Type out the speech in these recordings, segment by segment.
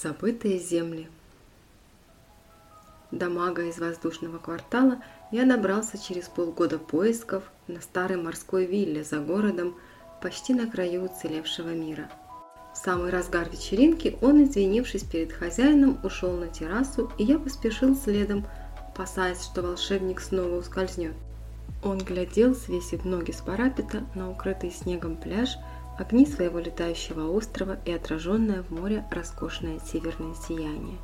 Забытые земли. До мага из воздушного квартала я добрался через полгода поисков на старой морской вилле за городом, почти на краю уцелевшего мира. В самый разгар вечеринки он, извинившись перед хозяином, ушел на террасу, и я поспешил следом, опасаясь, что волшебник снова ускользнет. Он глядел, свесив ноги с парапета на укрытый снегом пляж, огни своего летающего острова и отраженное в море роскошное северное сияние.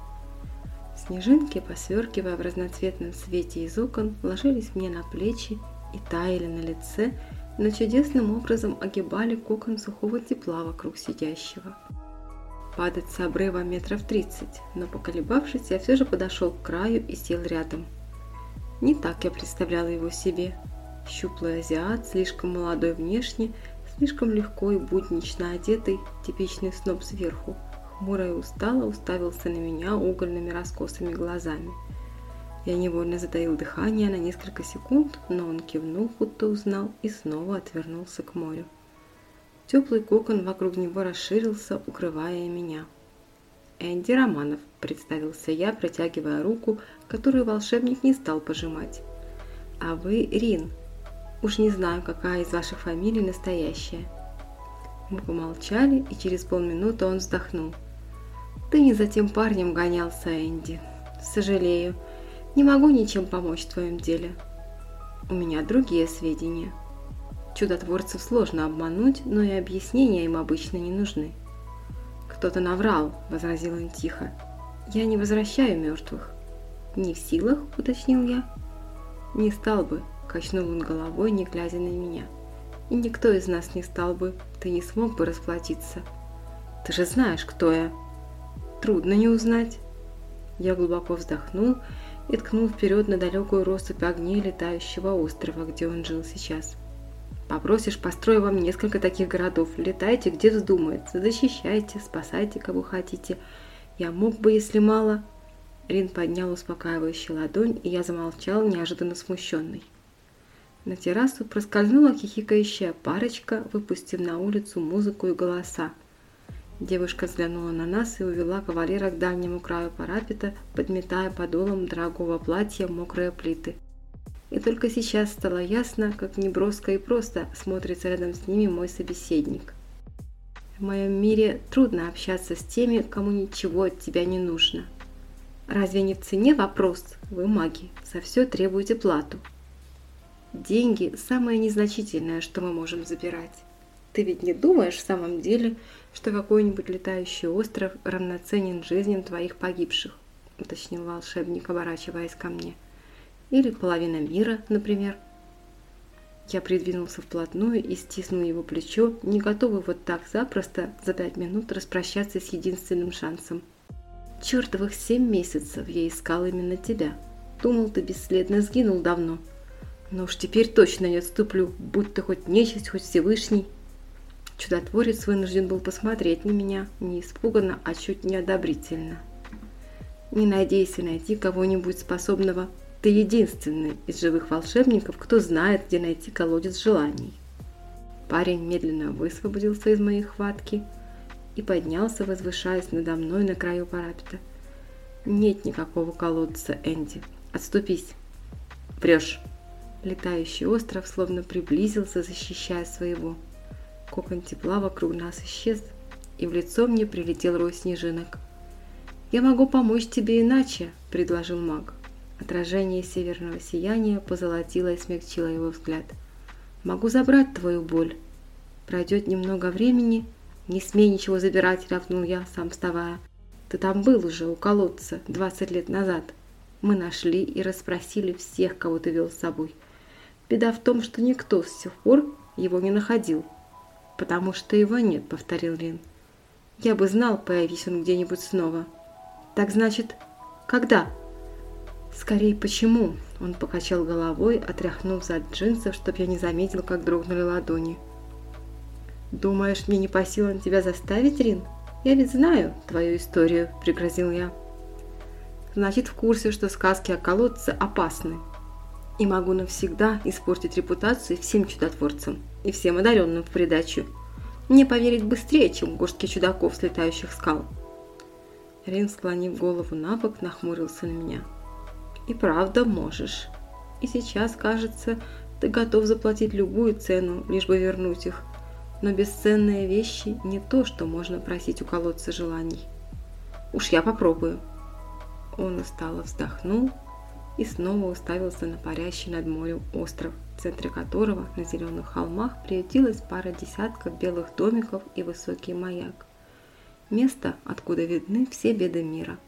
Снежинки, посверкивая в разноцветном свете из окон, ложились мне на плечи и таяли на лице, но чудесным образом огибали кокон сухого тепла вокруг сидящего. Падать с обрыва метров тридцать, но поколебавшись, я все же подошел к краю и сел рядом. Не так я представляла его себе. Щуплый азиат, слишком молодой внешне, слишком легко и буднично одетый, типичный сноб сверху, хмуро и устало уставился на меня угольными раскосыми глазами. Я невольно затаил дыхание на несколько секунд, но он кивнул, будто узнал, и снова отвернулся к морю. Теплый кокон вокруг него расширился, укрывая меня. «Энди Романов», – представился я, протягивая руку, которую волшебник не стал пожимать. «А вы Рин», Уж не знаю, какая из ваших фамилий настоящая. Мы помолчали, и через полминуты он вздохнул. Ты не за тем парнем гонялся, Энди. Сожалею, не могу ничем помочь в твоем деле. У меня другие сведения. Чудотворцев сложно обмануть, но и объяснения им обычно не нужны. «Кто-то наврал», – возразил он тихо. «Я не возвращаю мертвых». «Не в силах?» – уточнил я. «Не стал бы», Качнул он головой, не глядя на меня. И никто из нас не стал бы, ты не смог бы расплатиться. Ты же знаешь, кто я. Трудно не узнать. Я глубоко вздохнул и ткнул вперед на далекую россыпь огней летающего острова, где он жил сейчас. Попросишь, построю вам несколько таких городов. Летайте, где вздумается, защищайте, спасайте, кого хотите. Я мог бы, если мало... Рин поднял успокаивающую ладонь, и я замолчал, неожиданно смущенный. На террасу проскользнула хихикающая парочка, выпустив на улицу музыку и голоса. Девушка взглянула на нас и увела кавалера к дальнему краю парапета, подметая подолом дорогого платья мокрые плиты. И только сейчас стало ясно, как неброско и просто смотрится рядом с ними мой собеседник. В моем мире трудно общаться с теми, кому ничего от тебя не нужно. Разве не в цене вопрос? Вы маги, за все требуете плату. Деньги – самое незначительное, что мы можем забирать. Ты ведь не думаешь в самом деле, что какой-нибудь летающий остров равноценен жизням твоих погибших, уточнил волшебник, оборачиваясь ко мне. Или половина мира, например. Я придвинулся вплотную и стиснул его плечо, не готовый вот так запросто за пять минут распрощаться с единственным шансом. Чертовых семь месяцев я искал именно тебя. Думал, ты бесследно сгинул давно. Но уж теперь точно не отступлю, будь то хоть нечисть, хоть Всевышний. Чудотворец вынужден был посмотреть на меня не испуганно, а чуть неодобрительно. Не надейся найти кого-нибудь способного. Ты единственный из живых волшебников, кто знает, где найти колодец желаний. Парень медленно высвободился из моей хватки и поднялся, возвышаясь надо мной на краю парапета. Нет никакого колодца, Энди. Отступись. Врешь. Летающий остров словно приблизился, защищая своего. Кокон тепла вокруг нас исчез, и в лицо мне прилетел рой снежинок. «Я могу помочь тебе иначе», – предложил маг. Отражение северного сияния позолотило и смягчило его взгляд. «Могу забрать твою боль. Пройдет немного времени. Не смей ничего забирать», – рявкнул я, сам вставая. «Ты там был уже, у колодца, 20 лет назад. Мы нашли и расспросили всех, кого ты вел с собой. Беда в том, что никто с тех пор его не находил. «Потому что его нет», — повторил Лин. «Я бы знал, появись он где-нибудь снова». «Так значит, когда?» «Скорее, почему?» Он покачал головой, отряхнув за джинсов, чтоб я не заметил, как дрогнули ладони. «Думаешь, мне не по силам тебя заставить, Рин? Я ведь знаю твою историю», — пригрозил я. «Значит, в курсе, что сказки о колодце опасны», и могу навсегда испортить репутацию всем чудотворцам и всем одаренным в придачу. Мне поверить быстрее, чем горстки чудаков с летающих скал. Рин, склонив голову на бок, нахмурился на меня. «И правда можешь. И сейчас, кажется, ты готов заплатить любую цену, лишь бы вернуть их. Но бесценные вещи не то, что можно просить у колодца желаний. Уж я попробую». Он устало вздохнул и снова уставился на парящий над морем остров, в центре которого на зеленых холмах приютилась пара десятков белых домиков и высокий маяк. Место, откуда видны все беды мира.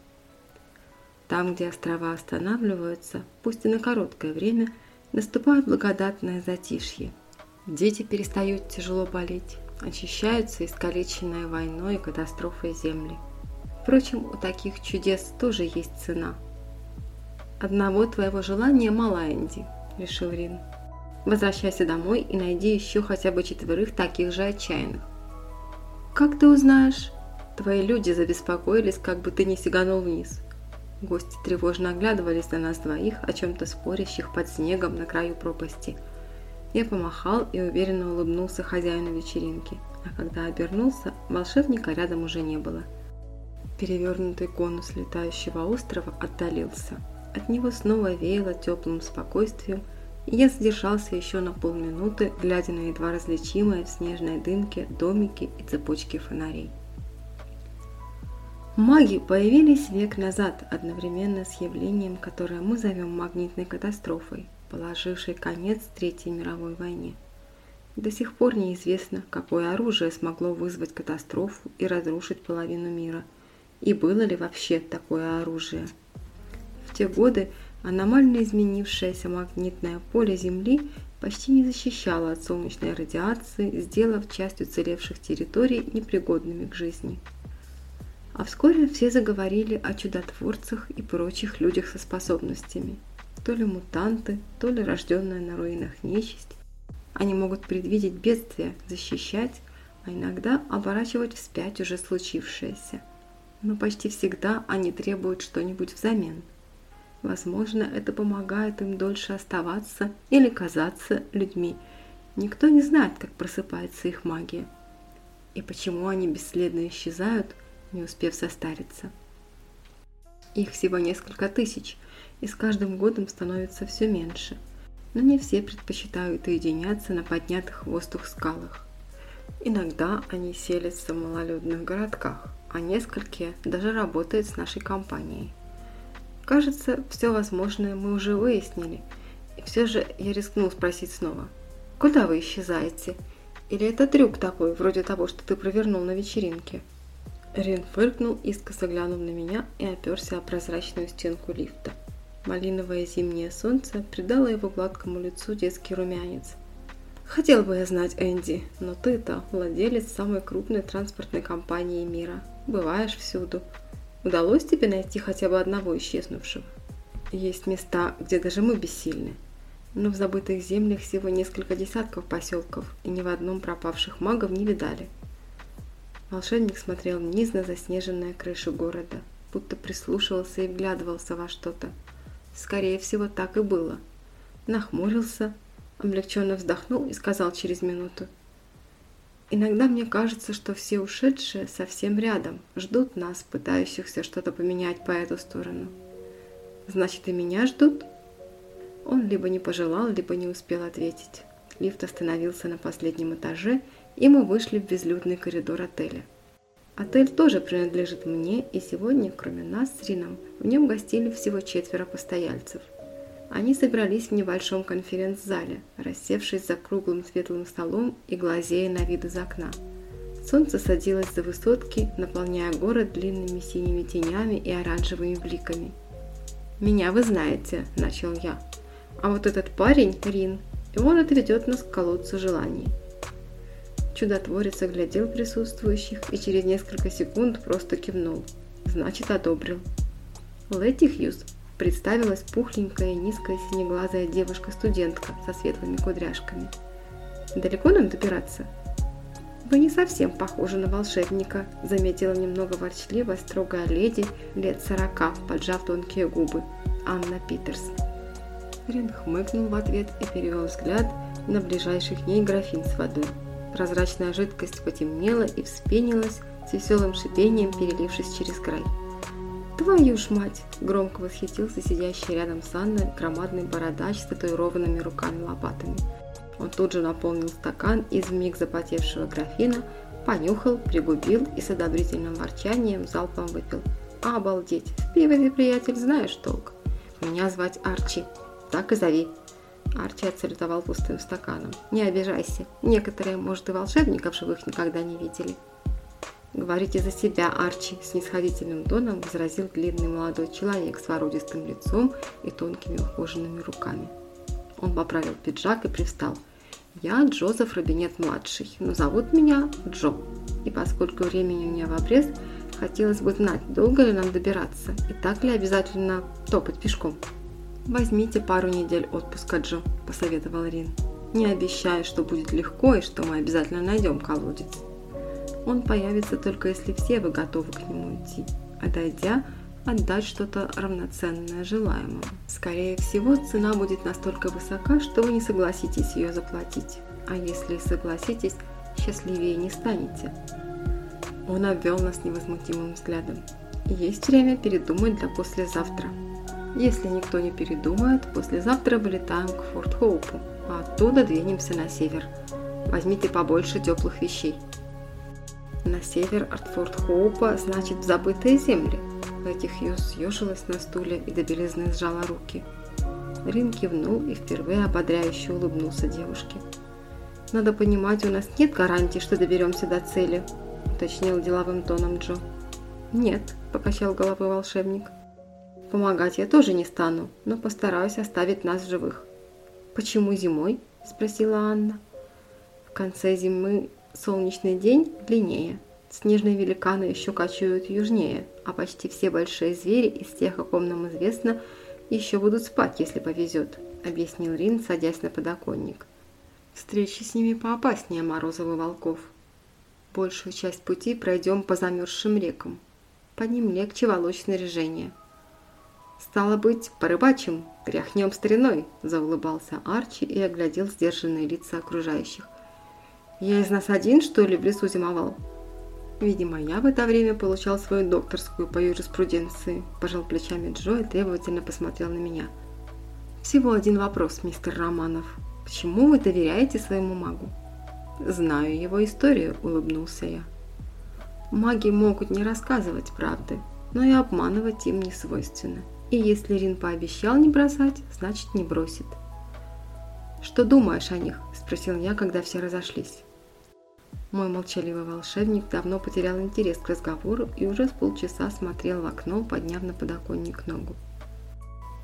Там, где острова останавливаются, пусть и на короткое время, наступает благодатное затишье. Дети перестают тяжело болеть, очищаются искалеченные войной и катастрофой земли. Впрочем, у таких чудес тоже есть цена. «Одного твоего желания мало, Энди», – решил Рин. «Возвращайся домой и найди еще хотя бы четверых таких же отчаянных». «Как ты узнаешь?» Твои люди забеспокоились, как бы ты не сиганул вниз. Гости тревожно оглядывались на нас двоих, о чем-то спорящих под снегом на краю пропасти. Я помахал и уверенно улыбнулся хозяину вечеринки, а когда обернулся, волшебника рядом уже не было. Перевернутый конус летающего острова отдалился. От него снова веяло теплым спокойствием, и я задержался еще на полминуты, глядя на едва различимые в снежной дымке домики и цепочки фонарей. Маги появились век назад одновременно с явлением, которое мы зовем магнитной катастрофой, положившей конец Третьей мировой войне. До сих пор неизвестно, какое оружие смогло вызвать катастрофу и разрушить половину мира, и было ли вообще такое оружие. Те годы аномально изменившееся магнитное поле Земли почти не защищало от солнечной радиации, сделав часть уцелевших территорий непригодными к жизни – а вскоре все заговорили о чудотворцах и прочих людях со способностями. То ли мутанты, то ли рожденная на руинах нечисть. Они могут предвидеть бедствия, защищать, а иногда оборачивать вспять уже случившееся. Но почти всегда они требуют что-нибудь взамен. Возможно, это помогает им дольше оставаться или казаться людьми. Никто не знает, как просыпается их магия. И почему они бесследно исчезают – не успев состариться. Их всего несколько тысяч, и с каждым годом становится все меньше, но не все предпочитают уединяться на поднятых в воздух скалах. Иногда они селятся в малолюдных городках, а несколько даже работают с нашей компанией. Кажется, все возможное мы уже выяснили, и все же я рискнул спросить снова, куда вы исчезаете? Или это трюк такой, вроде того, что ты провернул на вечеринке? Рен фыркнул, искоса глянув на меня и оперся о прозрачную стенку лифта. Малиновое зимнее солнце придало его гладкому лицу детский румянец. «Хотел бы я знать, Энди, но ты-то владелец самой крупной транспортной компании мира. Бываешь всюду. Удалось тебе найти хотя бы одного исчезнувшего? Есть места, где даже мы бессильны. Но в забытых землях всего несколько десятков поселков, и ни в одном пропавших магов не видали. Волшебник смотрел вниз на заснеженные крыши города, будто прислушивался и вглядывался во что-то. Скорее всего, так и было. Нахмурился, облегченно вздохнул и сказал через минуту. Иногда мне кажется, что все ушедшие совсем рядом, ждут нас, пытающихся что-то поменять по эту сторону. Значит, и меня ждут? Он либо не пожелал, либо не успел ответить. Лифт остановился на последнем этаже, и мы вышли в безлюдный коридор отеля. Отель тоже принадлежит мне, и сегодня, кроме нас с Рином, в нем гостили всего четверо постояльцев. Они собрались в небольшом конференц-зале, рассевшись за круглым светлым столом и глазея на вид из окна. Солнце садилось за высотки, наполняя город длинными синими тенями и оранжевыми бликами. «Меня вы знаете», – начал я. «А вот этот парень, Рин, и он отведет нас к колодцу желаний». Чудотворец оглядел присутствующих и через несколько секунд просто кивнул. Значит, одобрил. Летти Хьюз представилась пухленькая, низкая, синеглазая девушка-студентка со светлыми кудряшками. «Далеко нам добираться?» «Вы не совсем похожи на волшебника», – заметила немного ворчливо строгая леди лет сорока, поджав тонкие губы. Анна Питерс. Рин хмыкнул в ответ и перевел взгляд на ближайший к ней графин с водой. Прозрачная жидкость потемнела и вспенилась с веселым шипением, перелившись через край. «Твою ж мать!» – громко восхитился сидящий рядом с Анной громадный бородач с татуированными руками-лопатами. Он тут же наполнил стакан из миг запотевшего графина, понюхал, пригубил и с одобрительным ворчанием залпом выпил. «Обалдеть! В пиво ты, приятель, знаешь толк!» «Меня звать Арчи. Так и зови!» Арчи отсалютовал пустым стаканом. «Не обижайся. Некоторые, может, и волшебников живых никогда не видели». «Говорите за себя, Арчи!» – с нисходительным тоном возразил длинный молодой человек с породистым лицом и тонкими ухоженными руками. Он поправил пиджак и привстал. «Я Джозеф Робинет-младший, но зовут меня Джо. И поскольку времени у меня в обрез, хотелось бы знать, долго ли нам добираться, и так ли обязательно топать пешком». «Возьмите пару недель отпуска, Джо», – посоветовал Рин. «Не обещаю, что будет легко и что мы обязательно найдем колодец. Он появится только если все вы готовы к нему идти, а дойдя, отдать что-то равноценное желаемому. Скорее всего, цена будет настолько высока, что вы не согласитесь ее заплатить, а если согласитесь, счастливее не станете. Он обвел нас невозмутимым взглядом. Есть время передумать до послезавтра. Если никто не передумает, послезавтра вылетаем к Форт Хоупу, а оттуда двинемся на север. Возьмите побольше теплых вещей. На север от Форт Хоупа значит в забытые земли. Лэти Хьюз съежилась на стуле и до белизны сжала руки. Рин кивнул и впервые ободряюще улыбнулся девушке. «Надо понимать, у нас нет гарантии, что доберемся до цели», – уточнил деловым тоном Джо. «Нет», – покачал головой волшебник. Помогать я тоже не стану, но постараюсь оставить нас живых. Почему зимой? спросила Анна. В конце зимы солнечный день длиннее. Снежные великаны еще кочуют южнее, а почти все большие звери из тех, о ком нам известно, еще будут спать, если повезет, объяснил Рин, садясь на подоконник. Встречи с ними поопаснее морозовых волков. Большую часть пути пройдем по замерзшим рекам. По ним легче волочь снаряжение – «Стало быть, порыбачим, тряхнем стариной», – заулыбался Арчи и оглядел сдержанные лица окружающих. «Я из нас один, что ли, в лесу зимовал?» «Видимо, я в это время получал свою докторскую по юриспруденции», – пожал плечами Джо и требовательно посмотрел на меня. «Всего один вопрос, мистер Романов. Почему вы доверяете своему магу?» «Знаю его историю», – улыбнулся я. «Маги могут не рассказывать правды, но и обманывать им не свойственно. И если Рин пообещал не бросать, значит не бросит. «Что думаешь о них?» – спросил я, когда все разошлись. Мой молчаливый волшебник давно потерял интерес к разговору и уже с полчаса смотрел в окно, подняв на подоконник ногу.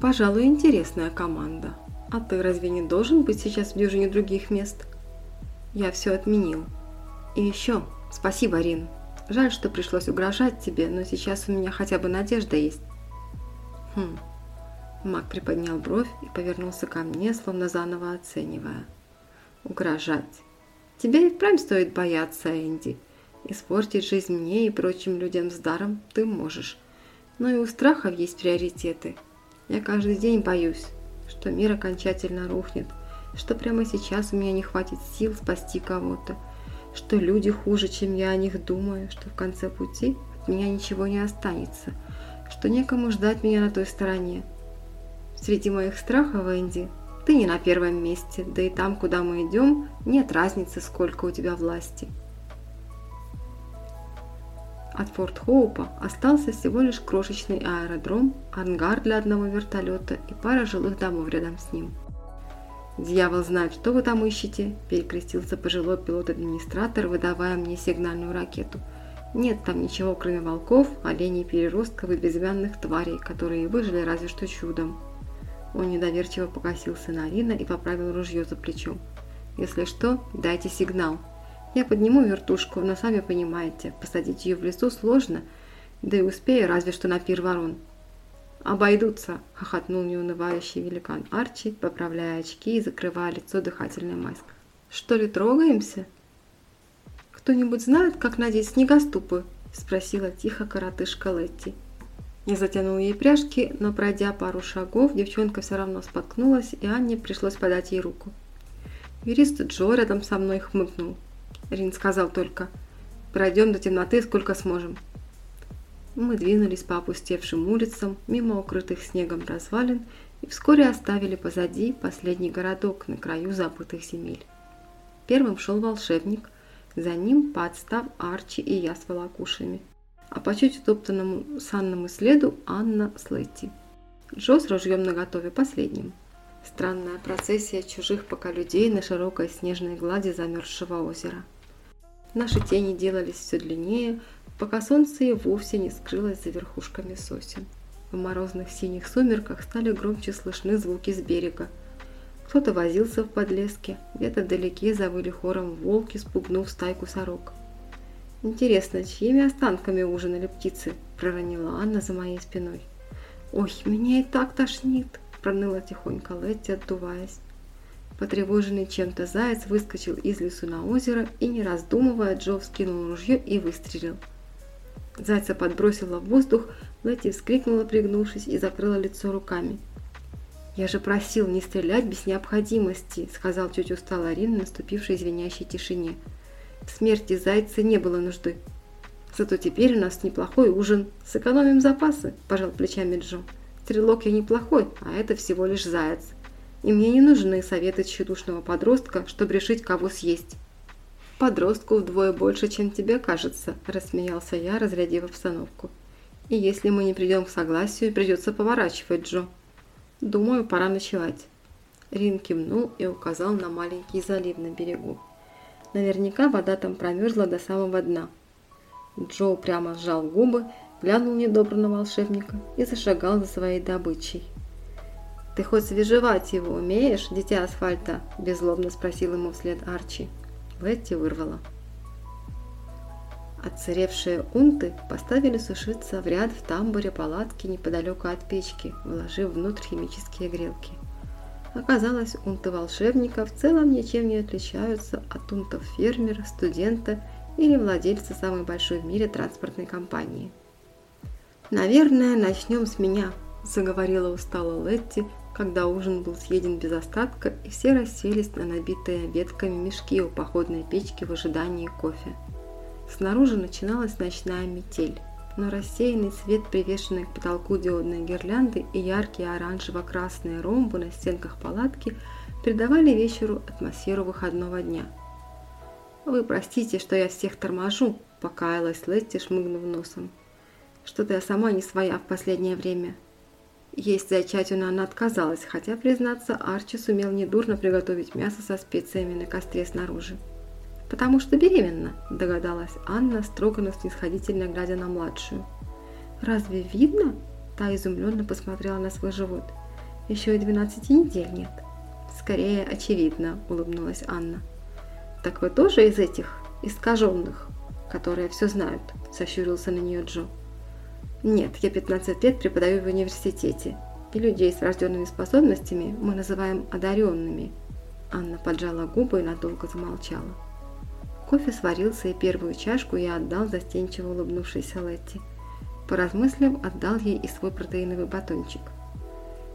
«Пожалуй, интересная команда. А ты разве не должен быть сейчас в дюжине других мест?» «Я все отменил. И еще, спасибо, Рин. Жаль, что пришлось угрожать тебе, но сейчас у меня хотя бы надежда есть. Хм. Маг приподнял бровь и повернулся ко мне, словно заново оценивая. Угрожать. Тебе и впрямь стоит бояться, Энди. Испортить жизнь мне и прочим людям с даром ты можешь. Но и у страхов есть приоритеты. Я каждый день боюсь, что мир окончательно рухнет, что прямо сейчас у меня не хватит сил спасти кого-то, что люди хуже, чем я о них думаю, что в конце пути от меня ничего не останется – что некому ждать меня на той стороне. Среди моих страхов, Энди, ты не на первом месте, да и там, куда мы идем, нет разницы, сколько у тебя власти. От Форт Хоупа остался всего лишь крошечный аэродром, ангар для одного вертолета и пара жилых домов рядом с ним. «Дьявол знает, что вы там ищете», – перекрестился пожилой пилот-администратор, выдавая мне сигнальную ракету – нет там ничего, кроме волков, оленей, переростков и безымянных тварей, которые выжили разве что чудом. Он недоверчиво покосился на Рина и поправил ружье за плечом. «Если что, дайте сигнал. Я подниму вертушку, но сами понимаете, посадить ее в лесу сложно, да и успею разве что на пир ворон». «Обойдутся!» – хохотнул неунывающий великан Арчи, поправляя очки и закрывая лицо дыхательной маской. «Что ли, трогаемся?» «Кто-нибудь знает, как надеть снегоступы?» – спросила тихо коротышка Летти. Я затянул ей пряжки, но пройдя пару шагов, девчонка все равно споткнулась, и Анне пришлось подать ей руку. Юрист Джо рядом со мной хмыкнул. Рин сказал только, «Пройдем до темноты, сколько сможем». Мы двинулись по опустевшим улицам, мимо укрытых снегом развалин, и вскоре оставили позади последний городок на краю забытых земель. Первым шел волшебник, за ним, подстав Арчи и я с волокушами, а по чуть утоптанному санному следу Анна с Летти. Джо с ружьем наготове последним. Странная процессия чужих пока людей на широкой снежной глади замерзшего озера. Наши тени делались все длиннее, пока солнце и вовсе не скрылось за верхушками сосен. В морозных синих сумерках стали громче слышны звуки с берега. Кто-то возился в подлеске, где-то вдалеке завыли хором волки, спугнув стайку сорок. «Интересно, чьими останками ужинали птицы?» – проронила Анна за моей спиной. «Ой, меня и так тошнит!» – проныла тихонько Летти, отдуваясь. Потревоженный чем-то заяц выскочил из лесу на озеро и, не раздумывая, Джо вскинул ружье и выстрелил. Зайца подбросила в воздух, Летти вскрикнула, пригнувшись, и закрыла лицо руками. «Я же просил не стрелять без необходимости», – сказал чуть устало Рин, наступившей звенящей тишине. «В смерти зайца не было нужды. Зато теперь у нас неплохой ужин. Сэкономим запасы», – пожал плечами Джо. «Стрелок я неплохой, а это всего лишь заяц. И мне не нужны советы тщедушного подростка, чтобы решить, кого съесть». «Подростку вдвое больше, чем тебе кажется», – рассмеялся я, разрядив обстановку. «И если мы не придем к согласию, придется поворачивать Джо. Думаю, пора ночевать». Рин кивнул и указал на маленький залив на берегу. Наверняка вода там промерзла до самого дна. Джо прямо сжал губы, глянул недобро на волшебника и зашагал за своей добычей. «Ты хоть свежевать его умеешь, дитя асфальта?» – беззлобно спросил ему вслед Арчи. Летти вырвала. Отсыревшие унты поставили сушиться в ряд в тамбуре палатки неподалеку от печки, вложив внутрь химические грелки. Оказалось, унты волшебника в целом ничем не отличаются от унтов фермера, студента или владельца самой большой в мире транспортной компании. «Наверное, начнем с меня», – заговорила устало Летти, когда ужин был съеден без остатка и все расселись на набитые ветками мешки у походной печки в ожидании кофе. Снаружи начиналась ночная метель, но рассеянный свет, привешенный к потолку диодной гирлянды и яркие оранжево-красные ромбы на стенках палатки придавали вечеру атмосферу выходного дня. «Вы простите, что я всех торможу», – покаялась Летти, шмыгнув носом. «Что-то я сама не своя в последнее время. Есть зайчатину она отказалась, хотя, признаться, Арчи сумел недурно приготовить мясо со специями на костре снаружи. «Потому что беременна», – догадалась Анна, строго, но снисходительно глядя на младшую. «Разве видно?» – та изумленно посмотрела на свой живот. «Еще и 12 недель нет». «Скорее, очевидно», – улыбнулась Анна. «Так вы тоже из этих искаженных, которые все знают?» – сощурился на нее Джо. Нет, я 15 лет преподаю в университете, и людей с врожденными способностями мы называем одаренными. Анна поджала губы и надолго замолчала. Кофе сварился, и первую чашку я отдал застенчиво улыбнувшейся Летти. Поразмыслив, отдал ей и свой протеиновый батончик.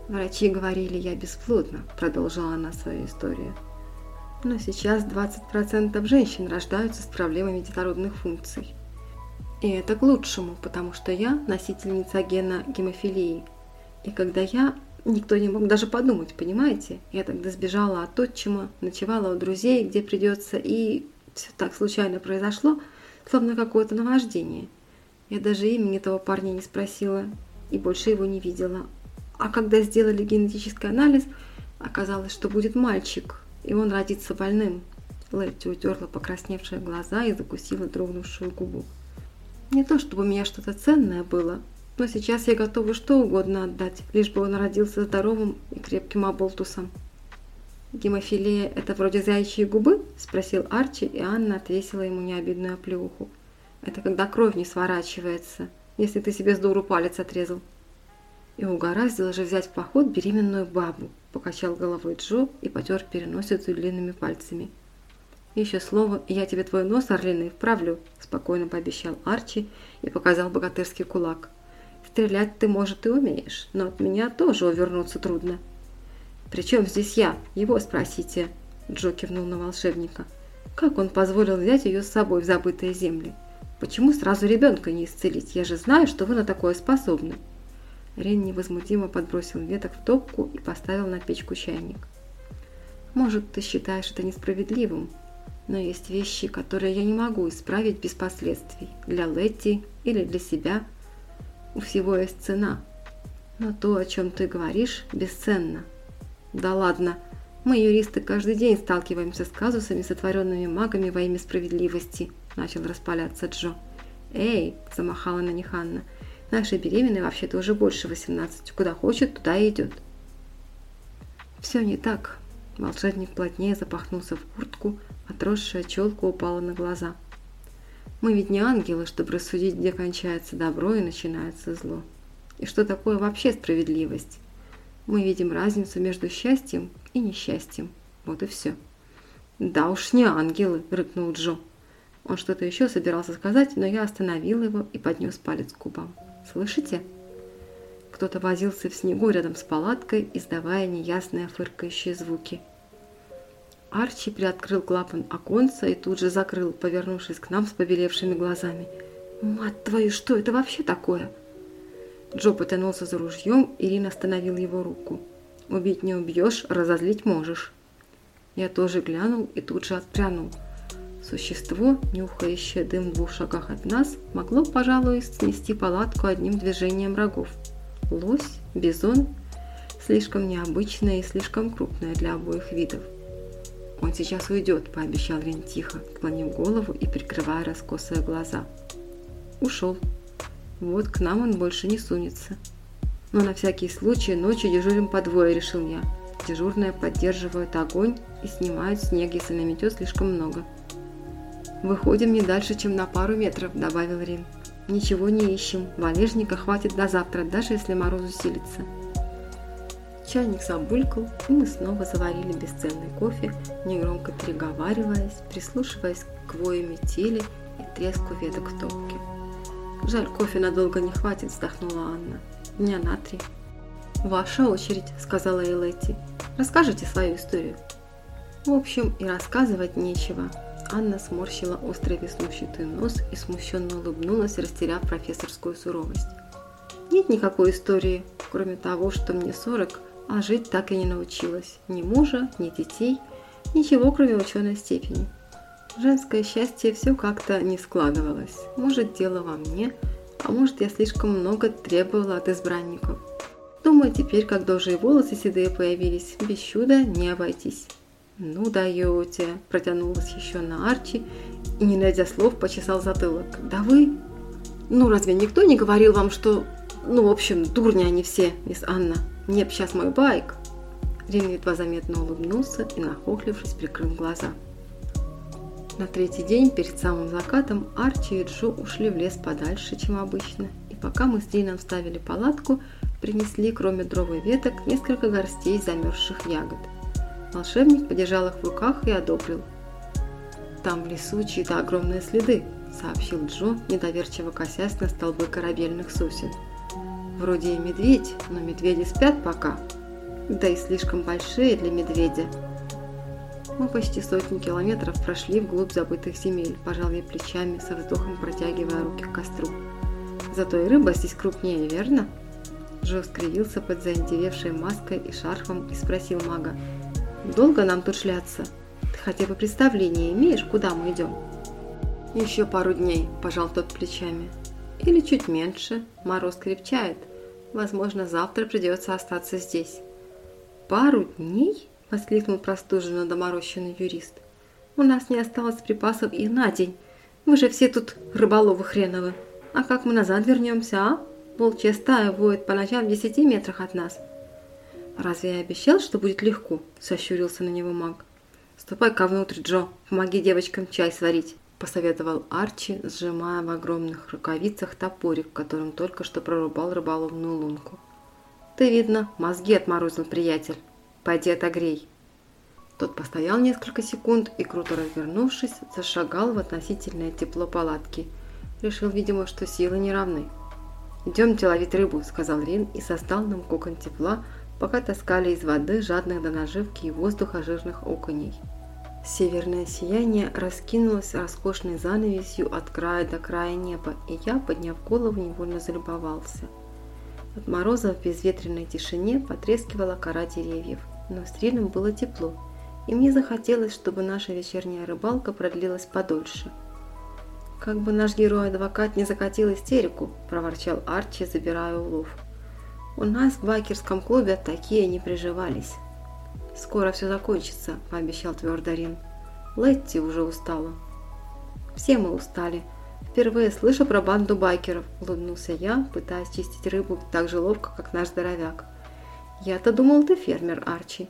«Врачи говорили, я бесплодна», – продолжила она свою историю. «Но сейчас 20% женщин рождаются с проблемами детородных функций. И это к лучшему, потому что я носительница гена гемофилии. И когда я, никто не мог даже подумать, понимаете? Я тогда сбежала от отчима, ночевала у друзей, где придется, и все так случайно произошло, словно какое-то наваждение. Я даже имени того парня не спросила и больше его не видела. А когда сделали генетический анализ, оказалось, что будет мальчик, и он родится больным. Летти утерла покрасневшие глаза и закусила дрогнувшую губу. Не то чтобы у меня что-то ценное было, но сейчас я готова что угодно отдать, лишь бы он родился здоровым и крепким оболтусом. «Гемофилия – это вроде заячьи губы?» – спросил Арчи, и Анна отвесила ему необидную оплеуху. «Это когда кровь не сворачивается, если ты себе с дуру палец отрезал». И угораздило же взять в поход беременную бабу, покачал головой Джо и потер переносицу длинными пальцами. «Еще слово, и я тебе твой нос орлиный вправлю», – спокойно пообещал Арчи и показал богатырский кулак. «Стрелять ты, может, и умеешь, но от меня тоже увернуться трудно». «Причем здесь я? Его спросите», – Джо кивнул на волшебника. «Как он позволил взять ее с собой в забытые земли? Почему сразу ребенка не исцелить? Я же знаю, что вы на такое способны. Рен невозмутимо подбросил веток в топку и поставил на печку чайник. Может, ты считаешь это несправедливым, но есть вещи, которые я не могу исправить без последствий. Для Летти или для себя. У всего есть цена. Но то, о чем ты говоришь, бесценно. Да ладно, мы, юристы, каждый день сталкиваемся с казусами, сотворенными магами во имя справедливости, начал распаляться Джо. Эй, замахала на них Анна. Наша беременная вообще-то уже больше 18. Куда хочет, туда и идет. Все не так. Волшебник плотнее запахнулся в куртку, отросшая челка упала на глаза. Мы ведь не ангелы, чтобы рассудить, где кончается добро и начинается зло. И что такое вообще справедливость? Мы видим разницу между счастьем и несчастьем. Вот и все. «Да уж не ангелы!» – рыкнул Джо. Он что-то еще собирался сказать, но я остановил его и поднес палец к губам. «Слышите?» Кто-то возился в снегу рядом с палаткой, издавая неясные фыркающие звуки. Арчи приоткрыл клапан оконца и тут же закрыл, повернувшись к нам с побелевшими глазами. «Мать твою, что это вообще такое?» Джо потянулся за ружьем, Ирина остановил его руку. «Убить не убьешь, разозлить можешь». Я тоже глянул и тут же отпрянул. Существо, нюхающее дым в двух шагах от нас, могло, пожалуй, снести палатку одним движением рогов. Лось, бизон, слишком необычное и слишком крупное для обоих видов. «Он сейчас уйдет», – пообещал Рен тихо, склонив голову и прикрывая раскосые глаза. Ушел. Вот к нам он больше не сунется. Но на всякий случай ночью дежурим по двое, решил я. Дежурные поддерживают огонь и снимают снег, если наметет слишком много. «Выходим не дальше, чем на пару метров», – добавил Рин. «Ничего не ищем. Валежника хватит до завтра, даже если мороз усилится». Чайник забулькал, и мы снова заварили бесценный кофе, негромко переговариваясь, прислушиваясь к вою метели и треску веток в топке. «Жаль, кофе надолго не хватит», – вздохнула Анна. «Дня на три». «Ваша очередь», – сказала Элэти. «Расскажите свою историю». В общем, и рассказывать нечего. Анна сморщила острый веснущатый нос и смущенно улыбнулась, растеряв профессорскую суровость. Нет никакой истории, кроме того, что мне 40, а жить так и не научилась. Ни мужа, ни детей, ничего, кроме ученой степени. Женское счастье все как-то не складывалось. Может, дело во мне, а может, я слишком много требовала от избранников. Думаю, теперь, когда уже и волосы седые появились, без чуда не обойтись. «Ну даете!» – протянул восхищенно Арчи и, не найдя слов, почесал затылок. «Да вы...» «Ну разве никто не говорил вам, что...» «Ну, в общем, дурни они все, мисс Анна!» Нет, сейчас мой байк. Рин едва заметно улыбнулся и, нахохлившись, прикрыл глаза. На третий день, перед самым закатом, Арчи и Джо ушли в лес подальше, чем обычно, и пока мы с Дином ставили палатку, принесли, кроме дров и веток, несколько горстей замерзших ягод. Волшебник подержал их в руках и одобрил. «Там в лесу чьи-то огромные следы», — сообщил Джо, недоверчиво косясь на столбы корабельных сосен. Вроде и медведь, но медведи спят пока. Да и слишком большие для медведя. Мы почти сотни километров прошли вглубь забытых земель, пожал я плечами, со вздохом протягивая руки к костру. Зато и рыба здесь крупнее, верно? Джо скривился под заиндевевшей маской и шарфом и спросил мага. «Долго нам тут шляться? Ты хотя бы представление имеешь, куда мы идем?» «Еще пару дней», – пожал тот плечами. «Или чуть меньше. Мороз крепчает. Возможно, завтра придется остаться здесь. «Пару дней?» – воскликнул простуженно доморощенный юрист. «У нас не осталось припасов и на день. Вы же все тут рыболовы хреновы. А как мы назад вернемся, а? Волчья стая воет по ночам в десяти метрах от нас». «Разве я обещал, что будет легко?» – сощурился на него маг. «Ступай-ка внутрь, Джо, помоги девочкам чай сварить». – посоветовал Арчи, сжимая в огромных рукавицах топорик, которым только что прорубал рыболовную лунку. «Ты, видно, мозги отморозил, приятель. Пойди отогрей». Тот постоял несколько секунд и, круто развернувшись, зашагал в относительное тепло палатки. Решил, видимо, что силы не равны. «Идемте ловить рыбу», – сказал Рин и создал нам кокон тепла, пока таскали из воды жадных до наживки и воздуха жирных окуней. Северное сияние раскинулось роскошной занавесью от края до края неба, и я, подняв голову, невольно залюбовался. От мороза в безветренной тишине потрескивала кора деревьев, но с Рином было тепло, и мне захотелось, чтобы наша вечерняя рыбалка продлилась подольше. «Как бы наш герой-адвокат не закатил истерику», – проворчал Арчи, забирая улов. «У нас в байкерском клубе такие не приживались». «Скоро все закончится», – пообещал твердо Рин. «Летти уже устала». «Все мы устали. Впервые слышу про банду байкеров», – улыбнулся я, пытаясь чистить рыбу так же ловко, как наш здоровяк. «Я-то думал, ты фермер, Арчи».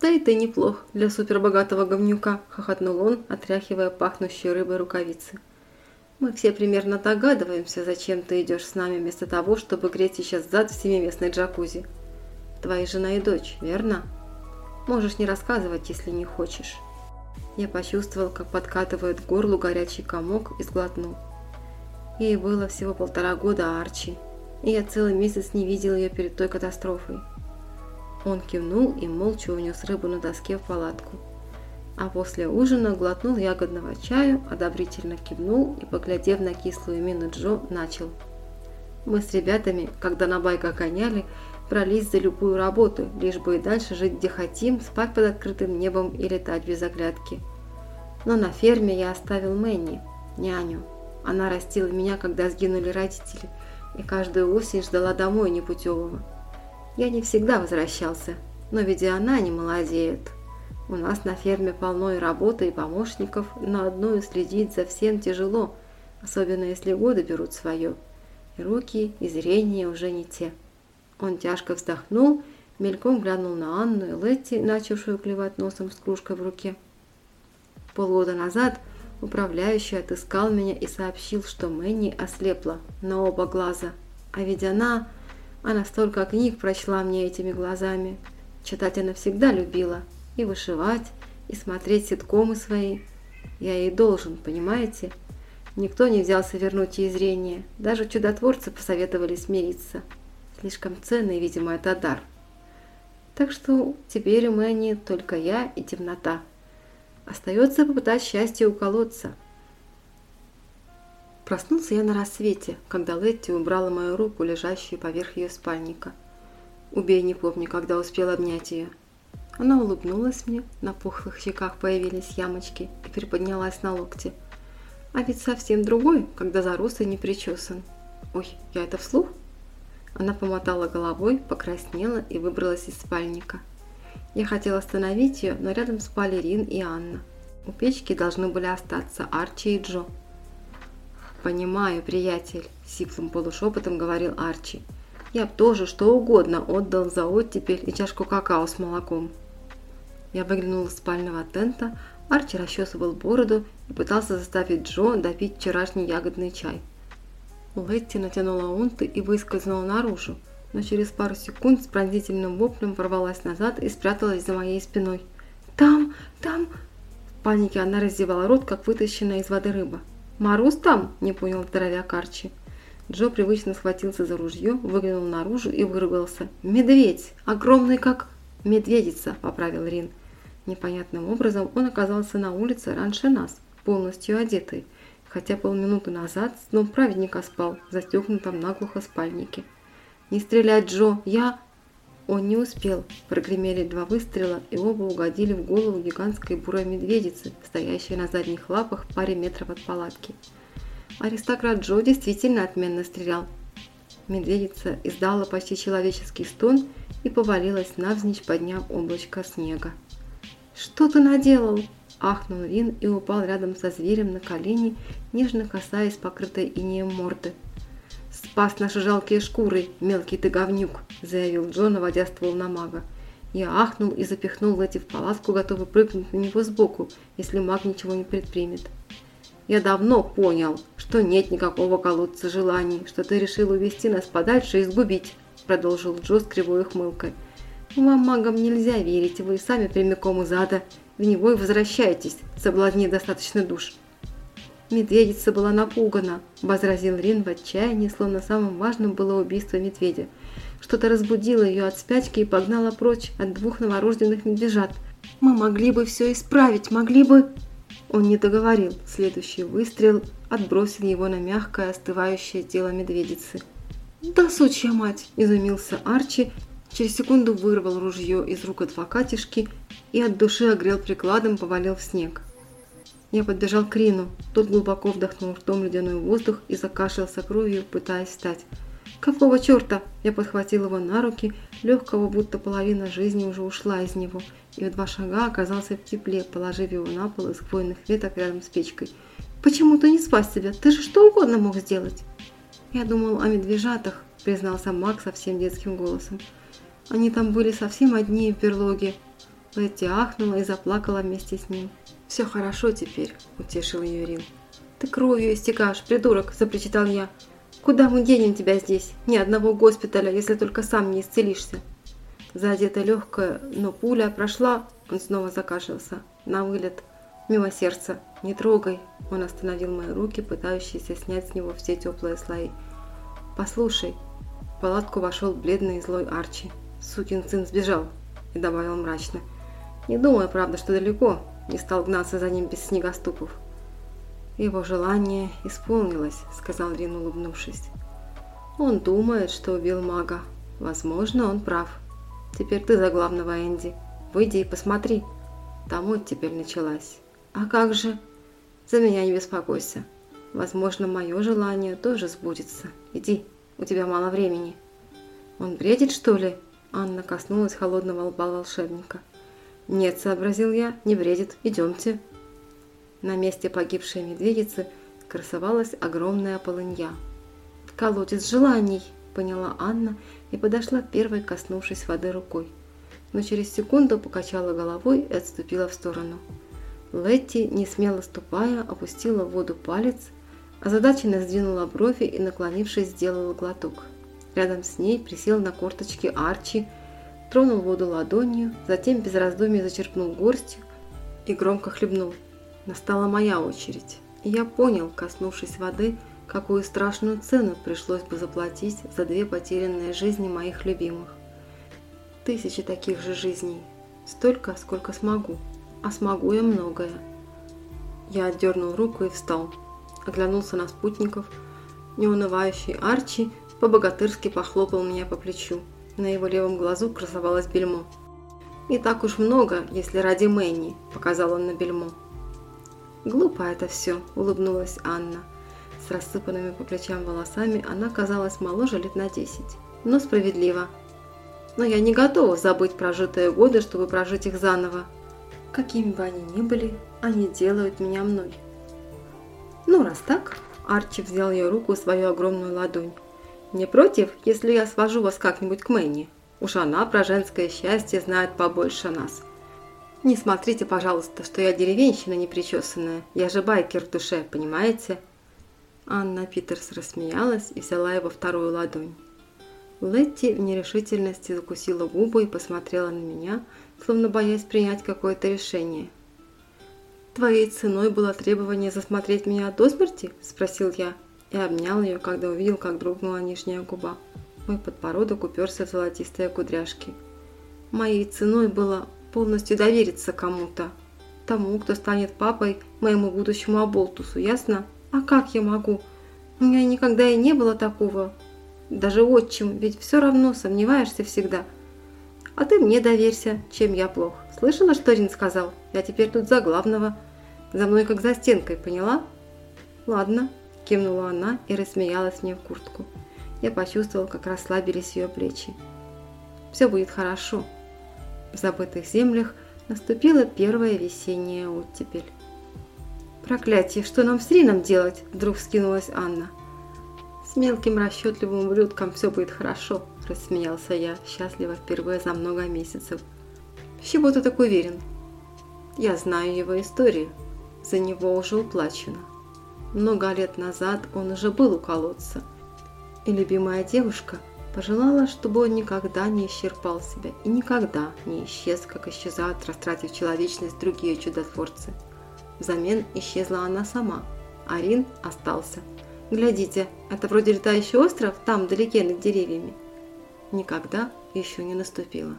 «Да и ты неплох для супербогатого говнюка», – хохотнул он, отряхивая пахнущие рыбой рукавицы. «Мы все примерно догадываемся, зачем ты идешь с нами вместо того, чтобы греть сейчас зад в семиместной джакузи. Твоя жена и дочь, верно?» Можешь не рассказывать, если не хочешь. Я почувствовал, как подкатывает в горлу горячий комок и сглотнул. Ей было всего полтора года Арчи, и я целый месяц не видел ее перед той катастрофой. Он кивнул и молча унес рыбу на доске в палатку. А после ужина глотнул ягодного чаю, одобрительно кивнул и, поглядев на кислую мину Джо, начал. Мы с ребятами, когда на байках гоняли, брались за любую работу, лишь бы и дальше жить где хотим, спать под открытым небом и летать без оглядки. Но на ферме я оставил Мэнни, няню. Она растила меня, когда сгинули родители, и каждую осень ждала домой непутевого. Я не всегда возвращался, но ведь и она не молодеет. У нас на ферме полно и работы, и помощников, но одной следить за всем тяжело, особенно если годы берут свое. И руки, и зрение уже не те. Он тяжко вздохнул, мельком глянул на Анну и Летти, начавшую клевать носом с кружкой в руке. Полгода назад управляющий отыскал меня и сообщил, что Мэнни ослепла на оба глаза. А ведь она... Она столько книг прочла мне этими глазами. Читать она всегда любила. И вышивать, и смотреть ситкомы свои. Я ей должен, понимаете? Никто не взялся вернуть ей зрение. Даже чудотворцы посоветовали смириться. Слишком ценный, видимо, это дар. Так что теперь у Мэнни только я и темнота. Остается попытать счастье у колодца. Проснулся я на рассвете, когда Летти убрала мою руку, лежащую поверх ее спальника. Убей, не помню, когда успел обнять ее. Она улыбнулась мне, на пухлых щеках появились ямочки и приподнялась на локте. А ведь совсем другой, когда зарос и не причесан. Ой, я это вслух? Она помотала головой, покраснела и выбралась из спальника. Я хотела остановить ее, но рядом спали Рин и Анна. У печки должны были остаться Арчи и Джо. «Понимаю, приятель», – сиплым полушепотом говорил Арчи. «Я б тоже что угодно отдал за оттепель и чашку какао с молоком». Я выглянула из спального тента, Арчи расчесывал бороду и пытался заставить Джо допить вчерашний ягодный чай. Летти натянула унты и выскользнула наружу, но через пару секунд с пронзительным воплем ворвалась назад и спряталась за моей спиной. «Там! Там!» В панике она раздевала рот, как вытащенная из воды рыба. «Марус там?» – не понял здоровяк Арчи. Джо привычно схватился за ружье, выглянул наружу и выругался. «Медведь! Огромный как...» «Медведица!» – поправил Рин. Непонятным образом он оказался на улице раньше нас, полностью одетый – хотя полминуты назад сном праведника спал застегнутом наглухо спальнике. «Не стрелять, Джо! Я...» Он не успел. Прогремели два выстрела, и оба угодили в голову гигантской бурой медведицы, стоящей на задних лапах в паре метров от палатки. Аристократ Джо действительно отменно стрелял. Медведица издала почти человеческий стон и повалилась навзничь, подняв облачко снега. «Что ты наделал?» Ахнул Рин и упал рядом со зверем на колени, нежно касаясь покрытой инеем морды. «Спас наши жалкие шкуры, мелкий ты говнюк!» – заявил Джон, наводя ствол на мага. Я ахнул и запихнул Лэти в палатку, готовый прыгнуть на него сбоку, если маг ничего не предпримет. «Я давно понял, что нет никакого колодца желаний, что ты решил увести нас подальше и сгубить», – продолжил Джо с кривой ухмылкой. «Вам, магам, нельзя верить, вы сами прямиком из ада в него и возвращайтесь, соблазнив достаточно душ». Медведица была напугана, возразил Рин в отчаянии, словно самым важным было убийство медведя. Что-то разбудило ее от спячки и погнало прочь от двух новорожденных медвежат. Мы могли бы все исправить, могли бы...» Он не договорил. Следующий выстрел отбросил его на мягкое, остывающее тело медведицы. «Да сучья мать!» – изумился Арчи, через секунду вырвал ружье из рук адвокатишки и от души огрел прикладом, повалил в снег. Я подбежал к Рину. Тот глубоко вдохнул ртом ледяной воздух и закашлялся кровью, пытаясь встать. «Какого черта?» Я подхватил его на руки, легкого, будто половина жизни уже ушла из него, и в два шага оказался в тепле, положив его на пол из хвойных веток рядом с печкой. «Почему ты не спас себя? Ты же что угодно мог сделать!» «Я думал о медвежатах», признался Макс совсем детским голосом. «Они там были совсем одни в берлоге». Летти ахнула и заплакала вместе с ним. «Все хорошо теперь», – утешил ее Рил. «Ты кровью истекаешь, придурок!» – запричитал я. «Куда мы денем тебя здесь? Ни одного госпиталя, если только сам не исцелишься!» Задета легкая, но пуля прошла, он снова закашлялся, на вылет, мимо сердца. «Не трогай!» – он остановил мои руки, пытающиеся снять с него все теплые слои. «Послушай!» В палатку вошел бледный и злой Арчи. «Сукин сын сбежал!» и добавил мрачно. «Не думаю, правда, что далеко, не стал гнаться за ним без снегоступов. «Его желание исполнилось», — сказал Рин, улыбнувшись. «Он думает, что убил мага. Возможно, он прав. Теперь ты за главного, Энди. Выйди и посмотри. Там теперь началась. А как же? За меня не беспокойся. Возможно, мое желание тоже сбудется. Иди, у тебя мало времени». «Он бредит, что ли?» Анна коснулась холодного лба волшебника. «Нет», — сообразил я, — «не вредит, идемте». На месте погибшей медведицы красовалась огромная полынья. «Колодец желаний», — поняла Анна и подошла первой, коснувшись воды рукой. Но через секунду покачала головой и отступила в сторону. Летти, не смело ступая, опустила в воду палец, озадаченно сдвинула брови и, наклонившись, сделала глоток. Рядом с ней присел на корточки Арчи, тронул воду ладонью, затем без раздумий зачерпнул горстью и громко хлебнул. Настала моя очередь, и я понял, коснувшись воды, какую страшную цену пришлось бы заплатить за две потерянные жизни моих любимых. Тысячи таких же жизней, столько, сколько смогу, а смогу я многое. Я отдернул руку и встал, оглянулся на спутников. Неунывающий Арчи по-богатырски похлопал меня по плечу. На его левом глазу красовалось бельмо. «Не так уж много, если ради Мэнни», – показал он на бельмо. «Глупо это все», – улыбнулась Анна. С рассыпанными по плечам волосами она казалась моложе лет на десять. Но справедливо. Но я не готова забыть прожитые годы, чтобы прожить их заново. Какими бы они ни были, они делают меня мной. Ну, раз так, Арчи взял ее руку в свою огромную ладонь. Не против, если я свожу вас как-нибудь к Мэнни? Уж она про женское счастье знает побольше нас. Не смотрите, пожалуйста, что я деревенщина непричесанная. Я же байкер в душе, понимаете?» Анна Питерс рассмеялась и взяла его вторую ладонь. Летти в нерешительности закусила губы и посмотрела на меня, словно боясь принять какое-то решение. «Твоей ценой было требование засмотреть меня до смерти?» – спросил я и обнял ее, когда увидел, как дрогнула нижняя губа. Мой подбородок уперся в золотистые кудряшки. Моей ценой было полностью довериться кому-то. Тому, кто станет папой моему будущему оболтусу, ясно? А как я могу? У меня никогда и не было такого. Даже отчим, ведь все равно сомневаешься всегда. А ты мне доверься, чем я плох. Слышала, что Рин сказал? Я теперь тут за главного. За мной как за стенкой, поняла? Ладно, Кивнула она и рассмеялась мне в куртку. Я почувствовал, как расслабились ее плечи. Все будет хорошо. В забытых землях наступила первая весенняя оттепель. «Проклятие, что нам с Рином делать?» – вдруг скинулась Анна. «С мелким расчетливым ублюдком все будет хорошо», – рассмеялся я, счастливо впервые за много месяцев. «С чего ты так уверен?» «Я знаю его историю. За него уже уплачено». Много лет назад он уже был у колодца, и любимая девушка пожелала, чтобы он никогда не исчерпал себя и никогда не исчез, как исчезают, растратив человечность другие чудотворцы. Взамен исчезла она сама, а Рин остался. Глядите, это вроде летающий остров там, вдалеке над деревьями. Никогда еще не наступило.